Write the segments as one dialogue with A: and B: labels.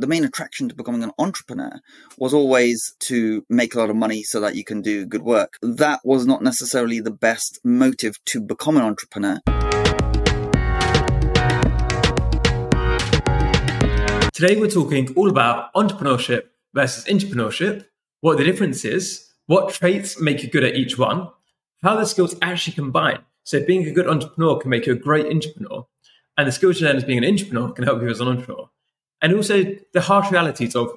A: the main attraction to becoming an entrepreneur was always to make a lot of money so that you can do good work. That was not necessarily the best motive to become an entrepreneur.
B: Today, we're talking all about intrapreneurship versus entrepreneurship, what the difference is, what traits make you good at each one, how the skills actually combine. So, being a good entrepreneur can make you a great intrapreneur, and the skills you learn as being an intrapreneur can help you as an entrepreneur. And also the harsh realities of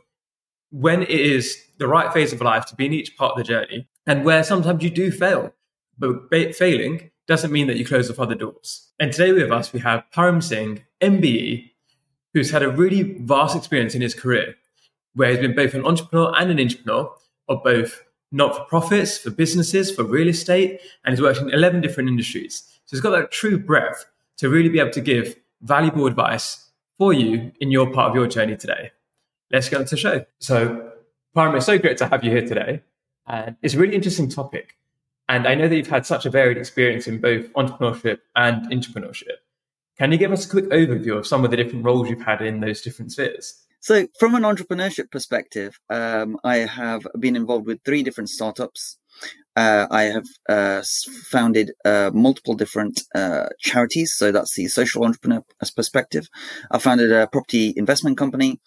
B: when it is the right phase of life to be in each part of the journey, and where sometimes you do fail. But failing doesn't mean that you close off other doors. And today with us, we have Param Singh, MBE, who's had a really vast experience in his career, where he's been both an intrapreneur and an entrepreneur of both not for profits, for businesses, for real estate, and he's worked in 11 different industries. So he's got that true breadth to really be able to give valuable advice for you in your part of your journey today. Let's get into the show. So, Param, it's so great to have you here today. And it's a really interesting topic. And I know that you've had such a varied experience in both intrapreneurship and entrepreneurship. Can you give us a quick overview of some of the different roles you've had in those different spheres?
A: So, from an entrepreneurship perspective, um, I have been involved with three different startups. Uh, I have uh, founded uh, multiple different uh, charities. So, that's the social entrepreneur perspective. I founded a property investment company.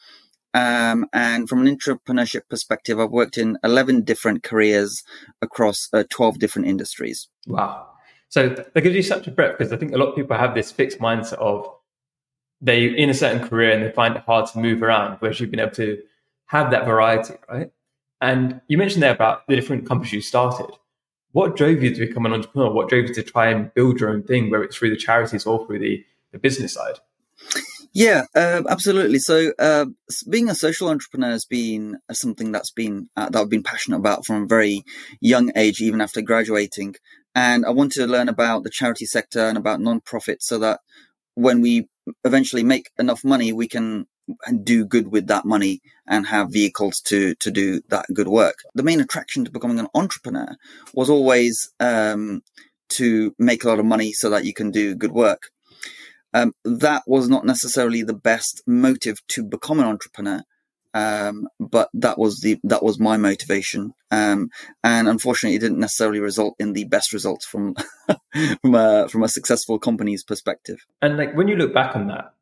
A: Um, and from an intrapreneurship perspective, I've worked in 11 different careers across uh, 12 different industries.
B: Wow. So that gives you such a breadth because I think a lot of people have this fixed mindset of they in a certain career and they find it hard to move around, whereas you've been able to have that variety, right? And you mentioned there about the different companies you started. What drove you to become an entrepreneur? What drove you to try and build your own thing, whether it's through the charities or through the, the business side?
A: Yeah, uh, absolutely. So, uh, being a social entrepreneur has been something that's been uh, that I've been passionate about from a very young age, even after graduating. And I wanted to learn about the charity sector and about non-profits, so that when we eventually make enough money, we can do good with that money and have vehicles to to do that good work. The main attraction to becoming an entrepreneur was always um, to make a lot of money so that you can do good work. Um, that was not necessarily the best motive to become an entrepreneur. Um, but that was the that was my motivation, um, and unfortunately, it didn't necessarily result in the best results from from a from a successful company's perspective.
B: And like when you look back on that,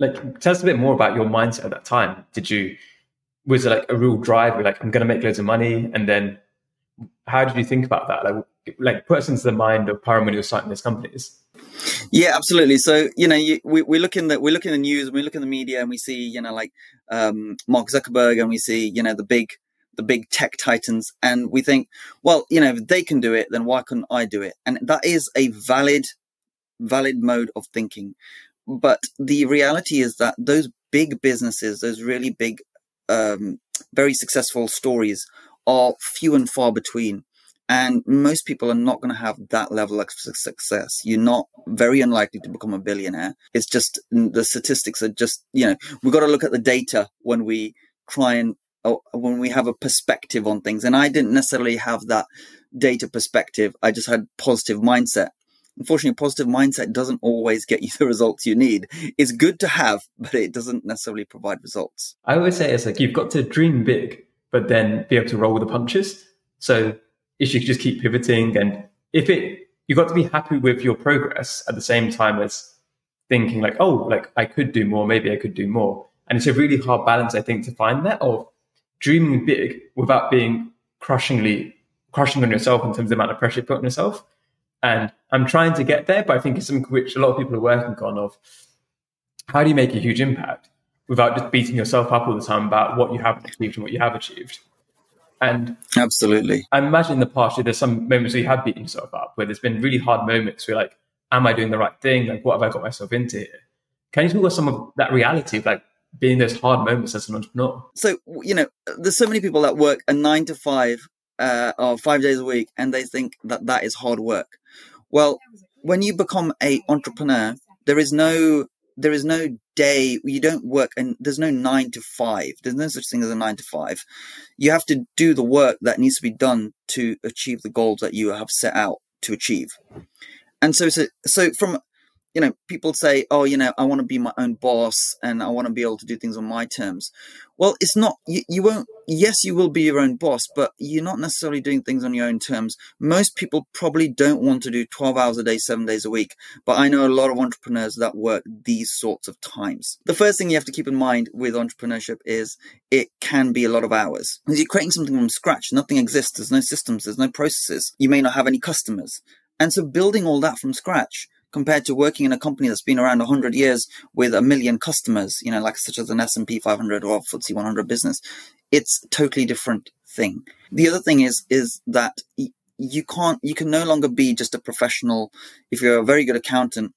B: like tell us a bit more about your mindset at that time. Did you was like a real drive? Like I'm going to make loads of money, and then how did you think about that? Like like put us into the mind of Param when you were starting these companies.
A: Yeah, absolutely. So you know, you, we we look in the we look in the news, and we look in the media, and we see you know like um, Mark Zuckerberg, and we see you know the big the big tech titans, and we think, well, you know, if they can do it, then why couldn't I do it? And that is a valid valid mode of thinking. But the reality is that those big businesses, those really big, um, very successful stories, are few and far between. And most people are not going to have that level of success. You're not very unlikely to become a billionaire. It's just the statistics are just, you know, we've got to look at the data when we try and, oh, when we have a perspective on things. And I didn't necessarily have that data perspective. I just had positive mindset. Unfortunately, a positive mindset doesn't always get you the results you need. It's good to have, but it doesn't necessarily provide results.
B: I always say it's like you've got to dream big, but then be able to roll with the punches. So if you just keep pivoting and if it you've got to be happy with your progress at the same time as thinking like oh like i could do more maybe i could do more and it's a really hard balance i think to find that of dreaming big without being crushingly crushing on yourself in terms of the amount of pressure you put on yourself and i'm trying to get there but i think it's something which a lot of people are working on of how do you make a huge impact without just beating yourself up all the time about what you haven't achieved and what you have achieved and
A: absolutely,
B: I imagine in the past there's some moments where you have beaten yourself up, where there's been really hard moments where like, am I doing the right thing? Like, what have I got myself into here? Can you talk about some of that reality of like being those hard moments as an entrepreneur?
A: So you know, there's so many people that work a nine to five uh, or five days a week, and they think that that is hard work. Well, when you become a entrepreneur, there is no there is no day you don't work and there's no nine to five. There's no such thing as a nine to five. You have to do the work that needs to be done to achieve the goals that you have set out to achieve. And so so, so from you know, people say, oh, you know, I want to be my own boss and I want to be able to do things on my terms. Well, it's not, you, you won't, yes, you will be your own boss, but you're not necessarily doing things on your own terms. Most people probably don't want to do 12 hours a day, seven days a week, but I know a lot of entrepreneurs that work these sorts of times. The first thing you have to keep in mind with entrepreneurship is it can be a lot of hours. Because you're creating something from scratch, nothing exists, there's no systems, there's no processes, you may not have any customers. And so building all that from scratch compared to working in a company that's been around 100 years with a million customers, you know, like such as an S&P 500 or FTSE 100 business, it's a totally different thing. The other thing is, is that you can't, you can no longer be just a professional. If you're a very good accountant,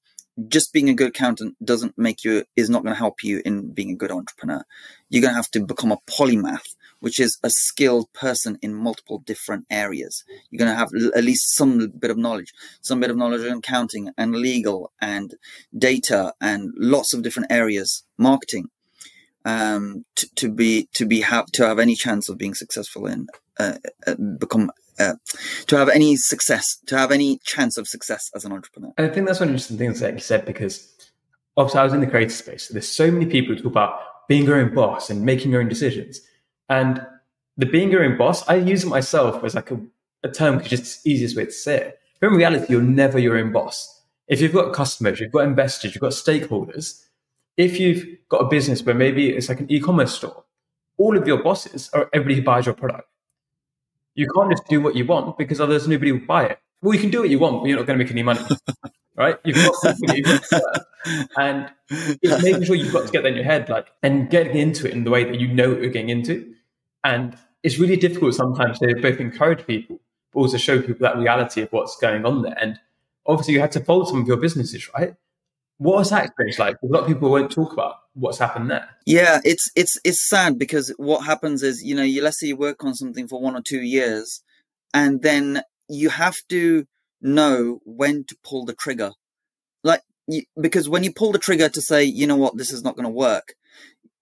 A: just being a good accountant doesn't make you, is not going to help you in being a good entrepreneur. You're going to have to become a polymath which is a skilled person in multiple different areas. You're going to have at least some bit of knowledge, some bit of knowledge in accounting and legal and data and lots of different areas, marketing, um, to, to, be to be have to have any chance of being successful in uh, uh, become. Uh, to have any success, to have any chance of success as an entrepreneur.
B: I think that's one interesting thing that you said because obviously I was in the creative space. So there's so many people who talk about being your own boss and making your own decisions. And the being your own boss, I use it myself as like a, a term because it's the easiest way to say it. But in reality, you're never your own boss. If you've got customers, you've got investors, you've got stakeholders, if you've got a business where maybe it's like an e-commerce store, all of your bosses are everybody who buys your product. You can't just do what you want because otherwise nobody will buy it. Well, you can do what you want, but you're not going to make any money, right? You've got you've got and it's making sure you've got to get that in your head, like, and getting into it in the way that you know what you're getting into. And it's really difficult sometimes to both encourage people, but also show people that reality of what's going on there. And obviously, you had to fold some of your businesses, right? What was that experience like? A lot of people won't talk about what's happened there.
A: Yeah, it's it's it's sad because what happens is, you know, you let's say you work on something for one or two years, and then you have to know when to pull the trigger. Like, you, because when you pull the trigger to say, you know what, this is not going to work,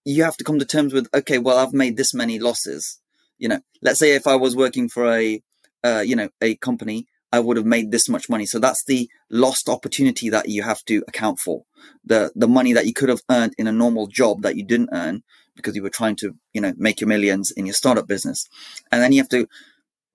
A: you have to come to terms with, okay, well, I've made this many losses. You know, let's say if I was working for a, uh, you know, a company, I would have made this much money. So that's the lost opportunity that you have to account for. The the money that you could have earned in a normal job that you didn't earn because you were trying to, you know, make your millions in your startup business. And then you have to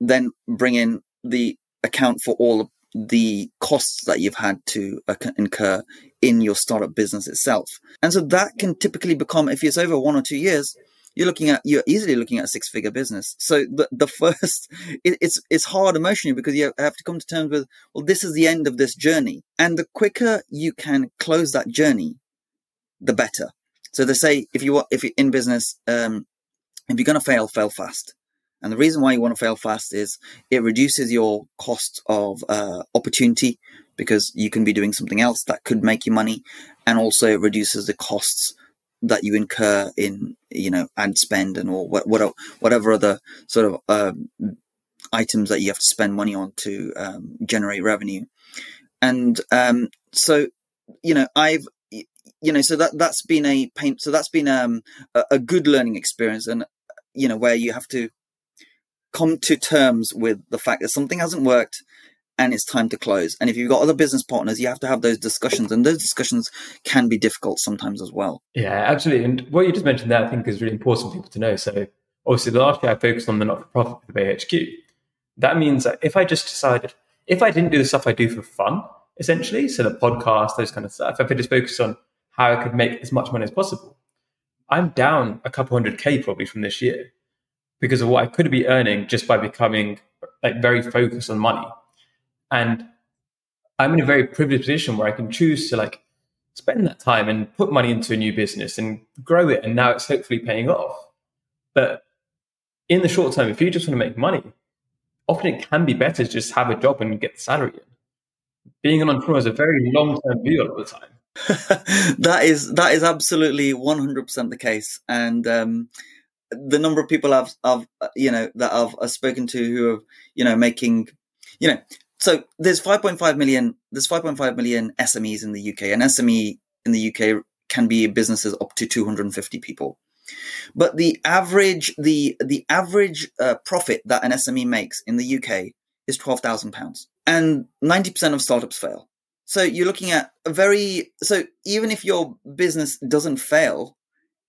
A: then bring in the account for all the costs that you've had to incur in your startup business itself. And so that can typically become, if it's over one or two years, you're looking at you're easily looking at a six figure business. So the the first it, it's it's hard emotionally because you have to come to terms with well this is the end of this journey, and the quicker you can close that journey, the better. So they say if you if you're in business, um, if you're going to fail, fail fast. And the reason why you want to fail fast is it reduces your cost of uh, opportunity because you can be doing something else that could make you money, and also it reduces the costs that you incur in you know ad spend and or what, what whatever other sort of um, items that you have to spend money on to um, generate revenue. And um, so you know I've you know so that that's been a pain so that's been um, a, a good learning experience and you know where you have to come to terms with the fact that something hasn't worked and it's time to close. And if you've got other business partners, you have to have those discussions, and those discussions can be difficult sometimes as well.
B: Yeah, absolutely. And what you just mentioned there, I think, is really important for people to know. So, obviously, the last year I focused on the not for profit for BAE HQ. That means that if I just decided, if I didn't do the stuff I do for fun, essentially, so the podcast, those kind of stuff, if I just focused on how I could make as much money as possible, I'm down a couple hundred K probably from this year because of what I could be earning just by becoming like very focused on money. And I'm in a very privileged position where I can choose to like spend that time and put money into a new business and grow it. And now it's hopefully paying off. But in the short term, if you just want to make money, often it can be better to just have a job and get the salary in. Being an entrepreneur is a very long term view all the time.
A: that is that is absolutely 100% the case and um, the number of people I've, I've you know that I've, I've spoken to who are you know making you know so there's 5.5 million there's 5.5 million SMEs in the UK and SME in the UK can be businesses up to 250 people. But the average the the average uh, profit that an SME makes in the UK is 12,000 pounds. And 90% of startups fail. So you're looking at a very so even if your business doesn't fail,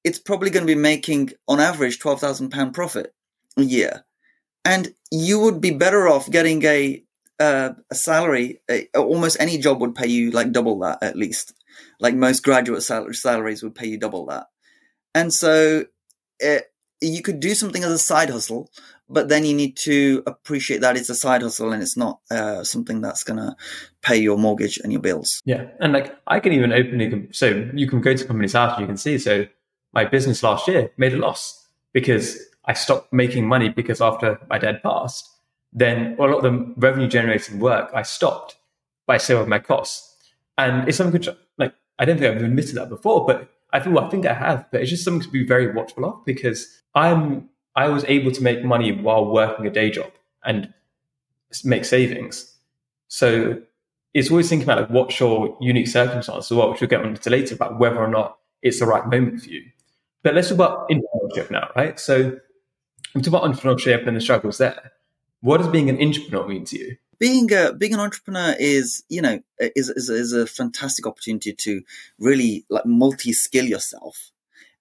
A: it's probably going to be making on average twelve thousand pound profit a year, and you would be better off getting a uh, a salary. A, almost any job would pay you like double that at least. Like most graduate sal- salaries would pay you double that, and so it, you could do something as a side hustle, but then you need to appreciate that it's a side hustle and it's not uh, something that's going to pay your mortgage and your bills.
B: Yeah, and like I can even openly so you can go to companies house and you can see so my business last year made a loss because I stopped making money because after my dad passed, then a lot of the revenue generating work I stopped by saving my costs, and it's something which like I don't think I've admitted that before, but I feel I think I have, but it's just something to be very watchful of because I'm I was able to make money while working a day job and make savings. So it's always thinking about like what's your unique circumstances, well, which we'll get on to later about whether or not it's the right moment for you. But let's talk about intrapreneurship now, right? So we talk about entrepreneurship and the struggles there. What does being an intrapreneur mean to you?
A: being a being an intrapreneur is you know is, is is a fantastic opportunity to really like multi skill yourself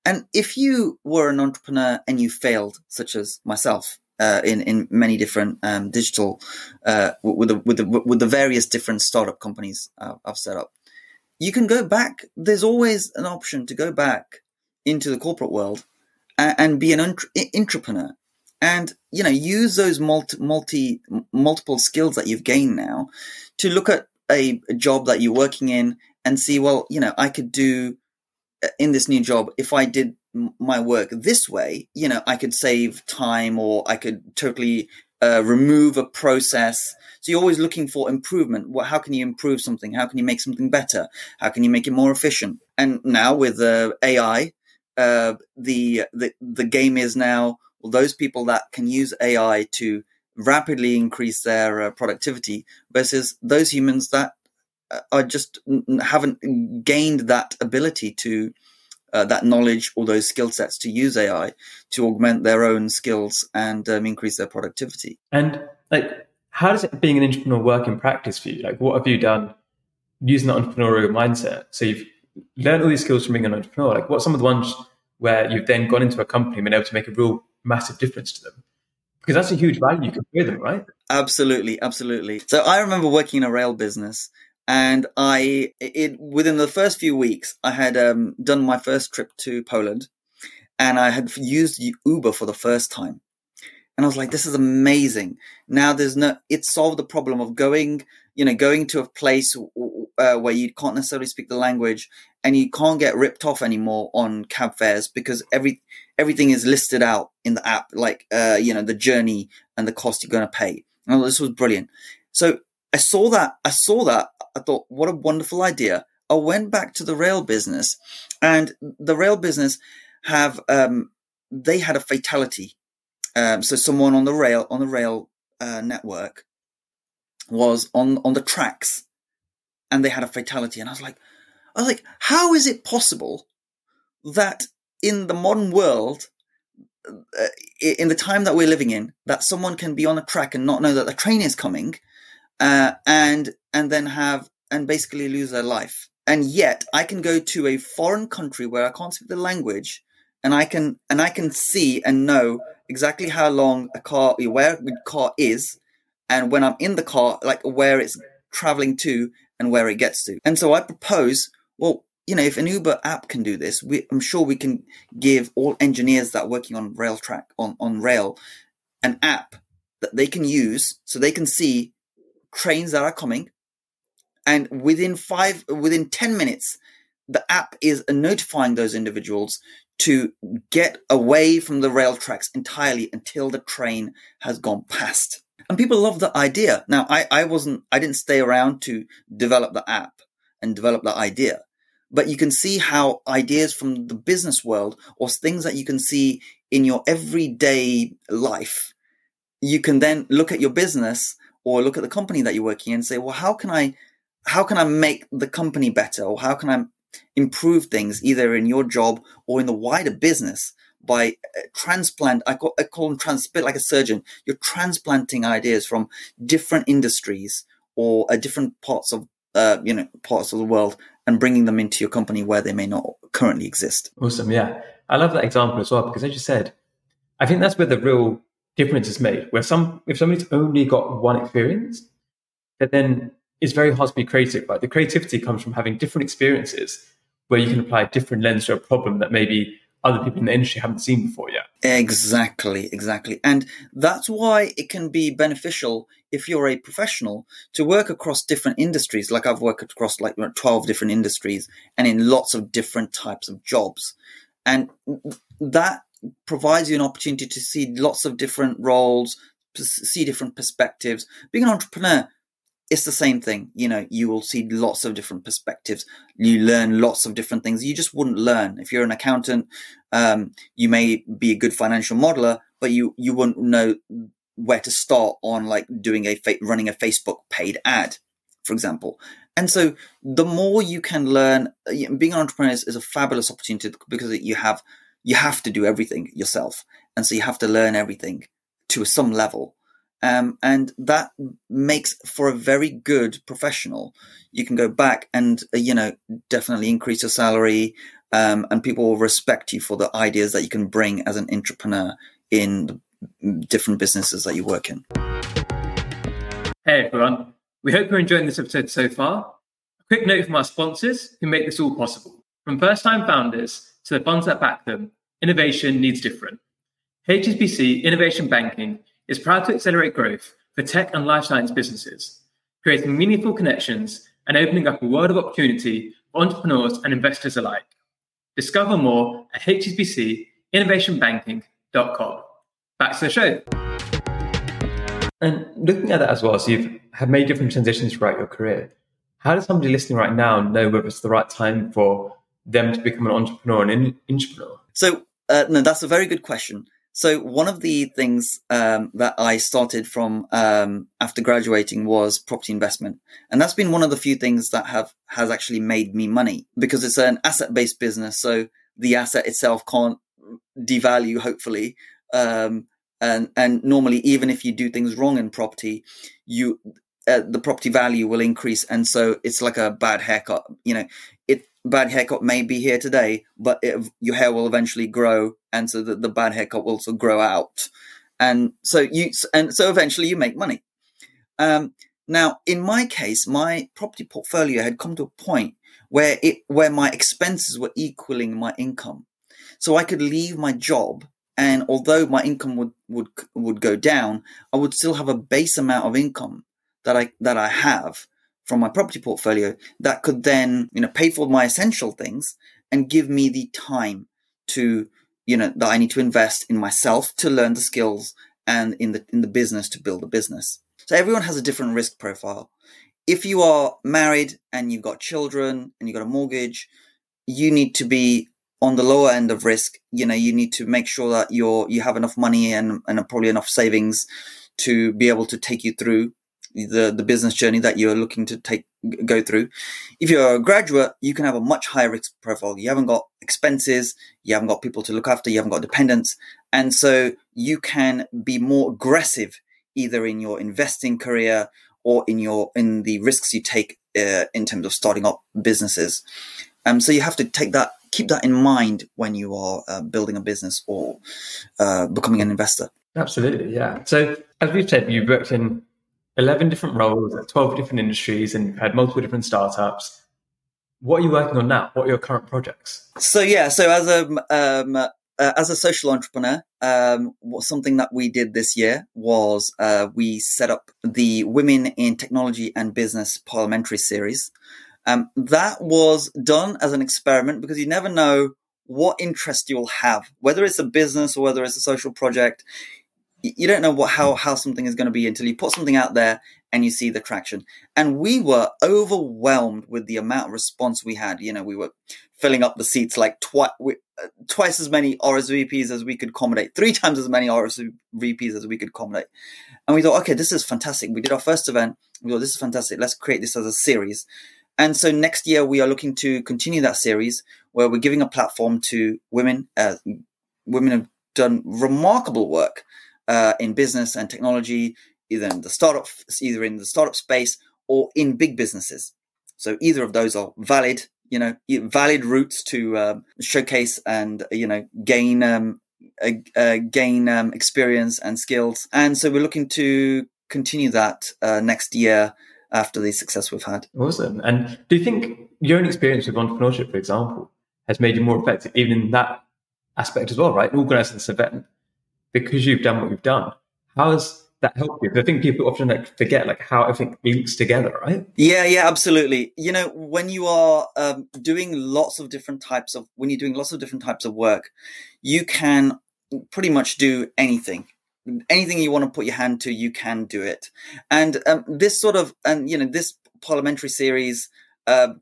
A: and if you were an entrepreneur and you failed such as myself uh, in in many different um, digital uh, with the with the with the various different startup companies uh, I've set up you can go back there's always an option to go back into the corporate world and, and be an intrapreneur. And you know use those multi, multi multiple skills that you've gained now to look at a, a, job that you're working in and see well you know i could do uh, in this new job if i did my work this way you know i could save time or i could totally uh, remove a process. So you're always looking for improvement. Well, how can you improve something? How can you make something better? How can you make it more efficient? And now with uh, ai uh, the, the the game is now well, those people that can use AI to rapidly increase their uh, productivity versus those humans that uh, are just haven't gained that ability to uh, that knowledge or those skill sets to use AI to augment their own skills and um, increase their productivity.
B: And like, how does it being an intrapreneur work in practice for you? Like, what have you done using the entrepreneurial mindset? So you've learned all these skills from being an entrepreneur. Like, what's some of the ones where you've then gone into a company and been able to make a real massive difference to them because that's a huge value you can pay them, right?
A: Absolutely, absolutely. So I remember working in a rail business, and I it within the first few weeks I had um, done my first trip to Poland, and I had used Uber for the first time, and I was like, "This is amazing!" Now there's no it solved the problem of going, you know, going to a place uh, where you can't necessarily speak the language and you can't get ripped off anymore on cab fares because every everything is listed out in the app, like uh, you know the journey and the cost you're going to pay. And this was brilliant. So I saw that. I saw that. I thought, what a wonderful idea. I went back to the rail business, and the rail business have um, they had a fatality. Um, so someone on the rail on the rail uh, network was on on the tracks, and they had a fatality. And I was like, I was like, how is it possible that in the modern world, uh, in the time that we're living in, that someone can be on a track and not know that the train is coming, uh, and and then have and basically lose their life. And yet, I can go to a foreign country where I can't speak the language, and I can and I can see and know exactly how long a car, where a car is, and when I'm in the car, like where it's traveling to and where it gets to. And so I propose well, you know, if an Uber app can do this, we, I'm sure we can give all engineers that are working on rail track on, on rail an app that they can use so they can see trains that are coming. And within five, within 10 minutes, the app is notifying those individuals to get away from the rail tracks entirely until the train has gone past. And people love the idea. Now, I, I wasn't, I didn't stay around to develop the app and develop that idea. But you can see how ideas from the business world or things that you can see in your everyday life, you can then look at your business or look at the company that you're working in and say, well, how can I, how can I make the company better? Or how can I improve things either in your job or in the wider business by uh, transplant, I call, I call them transplant like a surgeon. You're transplanting ideas from different industries or uh, different parts of uh, you know parts of the world and bringing them into your company where they may not currently exist.
B: Awesome, yeah, I love that example as well because as you said, I think that's where the real difference is made. Where some if somebody's only got one experience, that then it's very hard to be creative. Right, the creativity comes from having different experiences where you can apply a different lens to a problem that maybe other people in the industry haven't seen before yet.
A: Exactly, exactly. And that's why it can be beneficial if you're a professional to work across different industries. Like I've worked across like 12 different industries and in lots of different types of jobs. And that provides you an opportunity to see lots of different roles, see different perspectives. Being an entrepreneur it's the same thing. You know, you will see lots of different perspectives. You learn lots of different things you just wouldn't learn if you're an accountant. Um, you may be a good financial modeler, but you you wouldn't know where to start on like doing a fa- running a Facebook paid ad, for example. And so, the more you can learn, uh, being an entrepreneur is, is a fabulous opportunity because you have you have to do everything yourself, and so you have to learn everything to some level. Um, and that makes for a very good professional. You can go back and, uh, you know, definitely increase your salary, um, and people will respect you for the ideas that you can bring as an entrepreneur in different businesses that you work in.
B: Hey, everyone. We hope you're enjoying this episode so far. A quick note from our sponsors who make this all possible. From first time founders to the funds that back them, innovation needs different. HSBC Innovation Banking is proud to accelerate growth for tech and life science businesses, creating meaningful connections and opening up a world of opportunity for entrepreneurs and investors alike. Discover more at hsbcinnovationbanking.com. Back to the show. And looking at that as well, so you've have made different transitions throughout your career. How does somebody listening right now know whether it's the right time for them to become an entrepreneur and an entrepreneur?
A: So, uh, no, that's a very good question. So one of the things um, that I started from um, after graduating was property investment, and that's been one of the few things that have has actually made me money because it's an asset based business. So the asset itself can't devalue, hopefully, um, and and normally even if you do things wrong in property, you uh, the property value will increase, and so it's like a bad haircut. You know, it bad haircut may be here today, but it, your hair will eventually grow, and so the, the bad haircut will also grow out, and so you and so eventually you make money. Um, now, in my case, my property portfolio had come to a point where it where my expenses were equaling my income, so I could leave my job, and although my income would would would go down, I would still have a base amount of income that I that I have from my property portfolio that could then, you know, pay for my essential things and give me the time to, you know, that I need to invest in myself to learn the skills and in the in the business to build a business. So everyone has a different risk profile. If you are married and you've got children and you've got a mortgage, you need to be on the lower end of risk. You know, you need to make sure that you're you have enough money and, and probably enough savings to be able to take you through the, the business journey that you're looking to take go through. If you're a graduate, you can have a much higher risk profile. You haven't got expenses, you haven't got people to look after, you haven't got dependents, and so you can be more aggressive either in your investing career or in your in the risks you take uh, in terms of starting up businesses. Um, so you have to take that, keep that in mind when you are uh, building a business or uh, becoming an investor.
B: Absolutely, yeah. So as we've said, you've worked in 11 different roles at 12 different industries and you've had multiple different startups. What are you working on now? What are your current projects?
A: So yeah, so as a um, uh, as a social entrepreneur, um, something that we did this year was uh, we set up the Women in Technology and Business Parliamentary Series. Um, that was done as an experiment because you never know what interest you'll have, whether it's a business or whether it's a social project you don't know what how how something is going to be until you put something out there and you see the traction. And we were overwhelmed with the amount of response we had. You know, we were filling up the seats like twice uh, twice as many RSVPs as we could accommodate, three times as many RSVPs as we could accommodate. And we thought, okay, this is fantastic. We did our first event. We thought this is fantastic. Let's create this as a series. And so next year we are looking to continue that series where we're giving a platform to women. Uh, women have done remarkable work uh, in business and technology, either in the startup, either in the startup space or in big businesses. So either of those are valid, you know, valid routes to um, showcase and you know gain um, gain um, experience and skills. And so we're looking to continue that uh, next year after the success we've had.
B: Awesome. And do you think your own experience with entrepreneurship, for example, has made you more effective even in that aspect as well, right? Organizing this event because you've done what you've done. How has that helped you? I think people often like forget like how everything links together, right?
A: Yeah, yeah, absolutely. You know, when you are um, doing lots of different types of when you're doing lots of different types of work, you can pretty much do anything anything you want to put your hand to, you can do it. And um, this sort of, and you know, this parliamentary series, uh,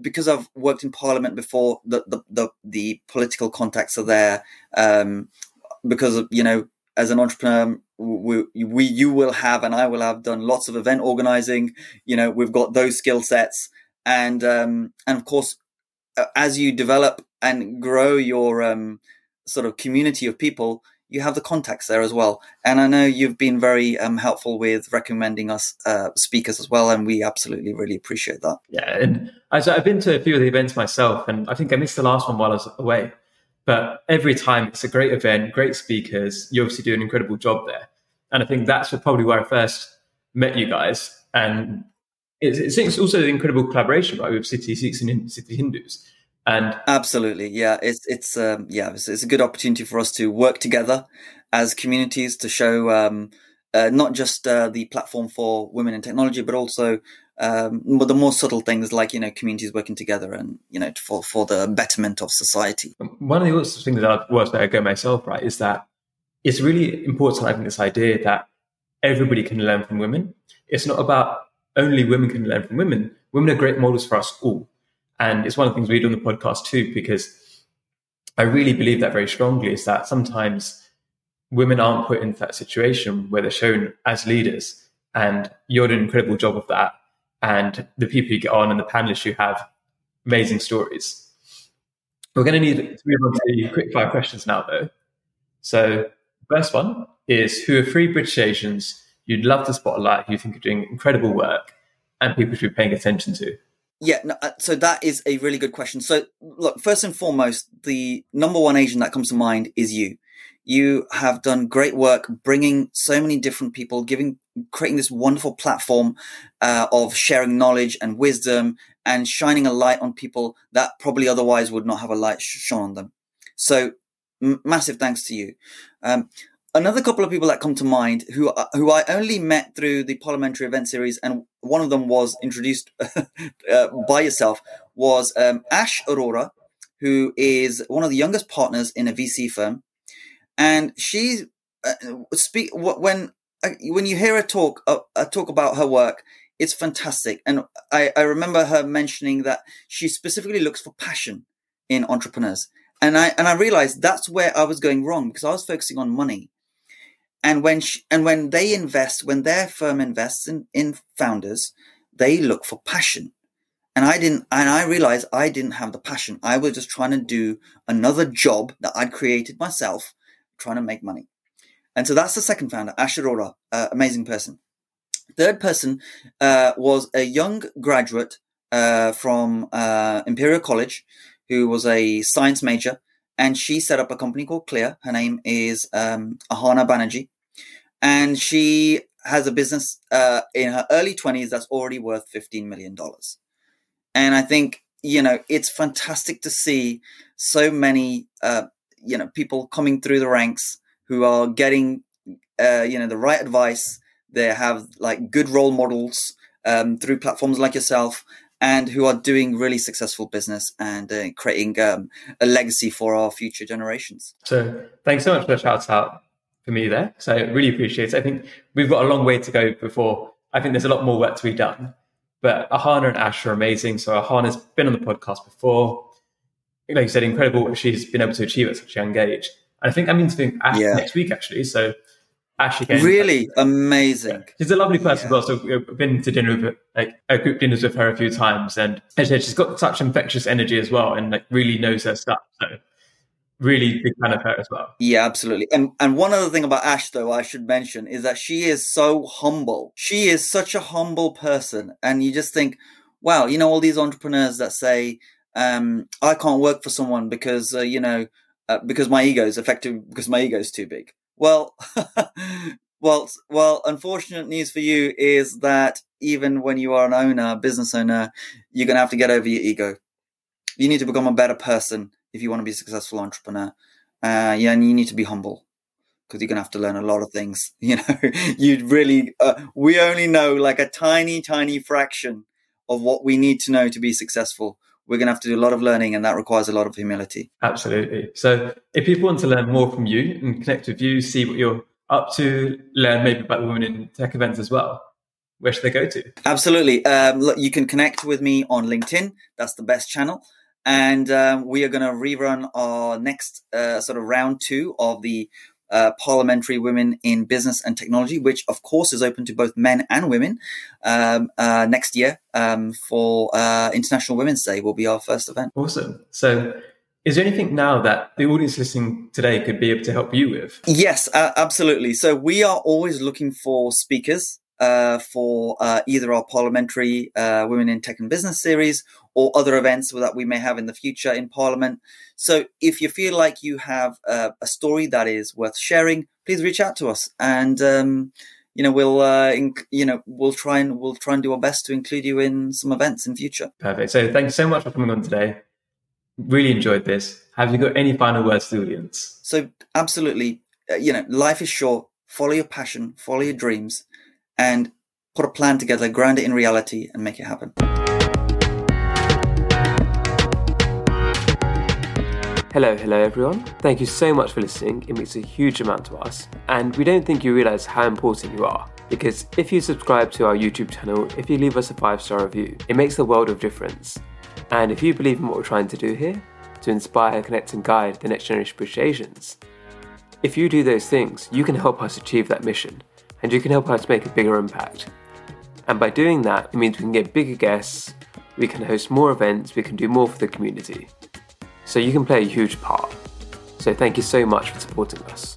A: because I've worked in Parliament before, the the the, the political contacts are there. Um, because you know, as an entrepreneur, we, we you will have and I will have done lots of event organizing. You know, we've got those skill sets, and um, and of course, as you develop and grow your um, sort of community of people, you have the contacts there as well. And I know you've been very um, helpful with recommending us uh, speakers as well, and we absolutely really appreciate that.
B: Yeah, and I've been to a few of the events myself, and I think I missed the last one while I was away. But every time it's a great event, great speakers. You obviously do an incredible job there, and I think that's probably where I first met you guys. And it's, it's also the incredible collaboration right with City Sikhs and City Hindus and
A: absolutely, yeah, it's it's um, yeah, it's, it's, a good opportunity for us to work together as communities to show um, uh, not just uh, the platform for women in technology, but also um, the more subtle things like you know communities working together and you know for for the betterment of society.
B: One of the other things that I've worked out go myself right is that it's really important having this idea that everybody can learn from women. It's not about only women can learn from women. Women are great models for us all. And it's one of the things we do on the podcast too, because I really believe that very strongly is that sometimes women aren't put into that situation where they're shown as leaders. And you're doing an incredible job of that. And the people you get on and the panelists you have, amazing stories. We're going to need to move on to quick fire questions now, though. So, first one is Who are three British Asians you'd love to spotlight who you think are doing incredible work and people should be paying attention to?
A: Yeah, no, uh, so that is a really good question. So, look, first and foremost, the number one Asian that comes to mind is you. You have done great work bringing so many different people, giving, creating this wonderful platform uh, of sharing knowledge and wisdom and shining a light on people that probably otherwise would not have a light shone on them. So, m- massive thanks to you. Um, another couple of people that come to mind who uh, who I only met through the parliamentary event series, and one of them was introduced uh, by yourself, was um, Ash Arora, who is one of the youngest partners in a VC firm, and she uh, speak when uh, when you hear her talk uh, talk about her work. It's fantastic, and I, I remember her mentioning that she specifically looks for passion in entrepreneurs, and I and I realized that's where I was going wrong because I was focusing on money and when she, and when they invest, when their firm invests in, in founders, they look for passion. And I didn't, and I realized I didn't have the passion. I was just trying to do another job that I'd created myself, trying to make money. And so that's the second founder, Ash Arora, uh, amazing person. Third person uh, was a young graduate uh, from uh, Imperial College who was a science major and she set up a company called Clear. Her name is um, Ahana Banerjee, and she has a business uh, in her early 20s that's already worth $15 million. And I think, you know, it's fantastic to see so many, uh, you know, people coming through the ranks who are getting, uh, you know, the right advice. They have like good role models um, through platforms like yourself and who are doing really successful business and uh, creating um, a legacy for our future generations.
B: So, thanks so much for the shout out for me there. So, I really appreciate it. I think we've got a long way to go before I think there's a lot more work to be done. But Ahana and Ash are amazing. So, Ahana's been on the podcast before. Like you said, incredible what she's been able to achieve at such a young age. And I think I'm interviewing Ash yeah. next week, actually. So, Ash again.
A: Really amazing.
B: She's a lovely person yeah. as well. So I've been to dinner with like a group dinners with her a few times, and as said, she's got such infectious energy as well, and like really knows her stuff. So really big fan of her as well.
A: Yeah, absolutely. And and one other thing about Ash though I should mention is that she is so humble. She is such a humble person, and you just think, wow, you know, all these entrepreneurs that say, um, I can't work for someone because, uh, you know, uh, because my ego is effective, because my ego is too big. Well, well, well, unfortunate news for you is that even when you are an owner, business owner, you're going to have to get over your ego. You need to become a better person if you want to be a successful entrepreneur. Uh, yeah, and you need to be humble because you're gonna have to learn a lot of things. You know, you really uh, we only know like a tiny, tiny fraction of what we need to know to be successful. We're gonna have to do a lot of learning, and that requires a lot of humility.
B: Absolutely. So, if people want to learn more from you and connect with you, see what you're up to, learn maybe about the women in tech events as well. Where should they go to?
A: Absolutely. Um, look, you can connect with me on LinkedIn. That's the best channel and um, we are going to rerun our next uh, sort of round two of the uh, Parliamentary Women in Business and Technology, which of course is open to both men and women. Um, uh, next year um, for uh, International Women's Day will be our first event.
B: Awesome. So. Is there anything now that the audience listening today could be able to help you with?
A: Yes, absolutely. So we are always looking for speakers uh, for uh, either our parliamentary uh, Women in Tech and Business series or other events that we may have in the future in Parliament. So if you feel like you have a, a story that is worth sharing, please reach out to us, and um, you know we'll uh, inc- you know we'll try and we'll try and do our best to include you in some events in future.
B: Perfect. So thank you so much for coming on today. Really enjoyed this. Have you got any final words to the audience?
A: So absolutely, uh, you know, life is short. Follow your passion, follow your dreams, and put a plan together, ground it in reality, and make it happen.
B: Hello, hello everyone. Thank you so much for listening. It means a huge amount to us, and we don't think you realize how important you are. Because if you subscribe to our YouTube channel, if you leave us a five star review, it makes a world of difference. And if you believe in what we're trying to do here, to inspire, connect, and guide the next generation of Asians, if you do those things, you can help us achieve that mission, and you can help us make a bigger impact. And by doing that, it means we can get bigger guests, we can host more events, we can do more for the community. So you can play a huge part. So thank you so much for supporting us.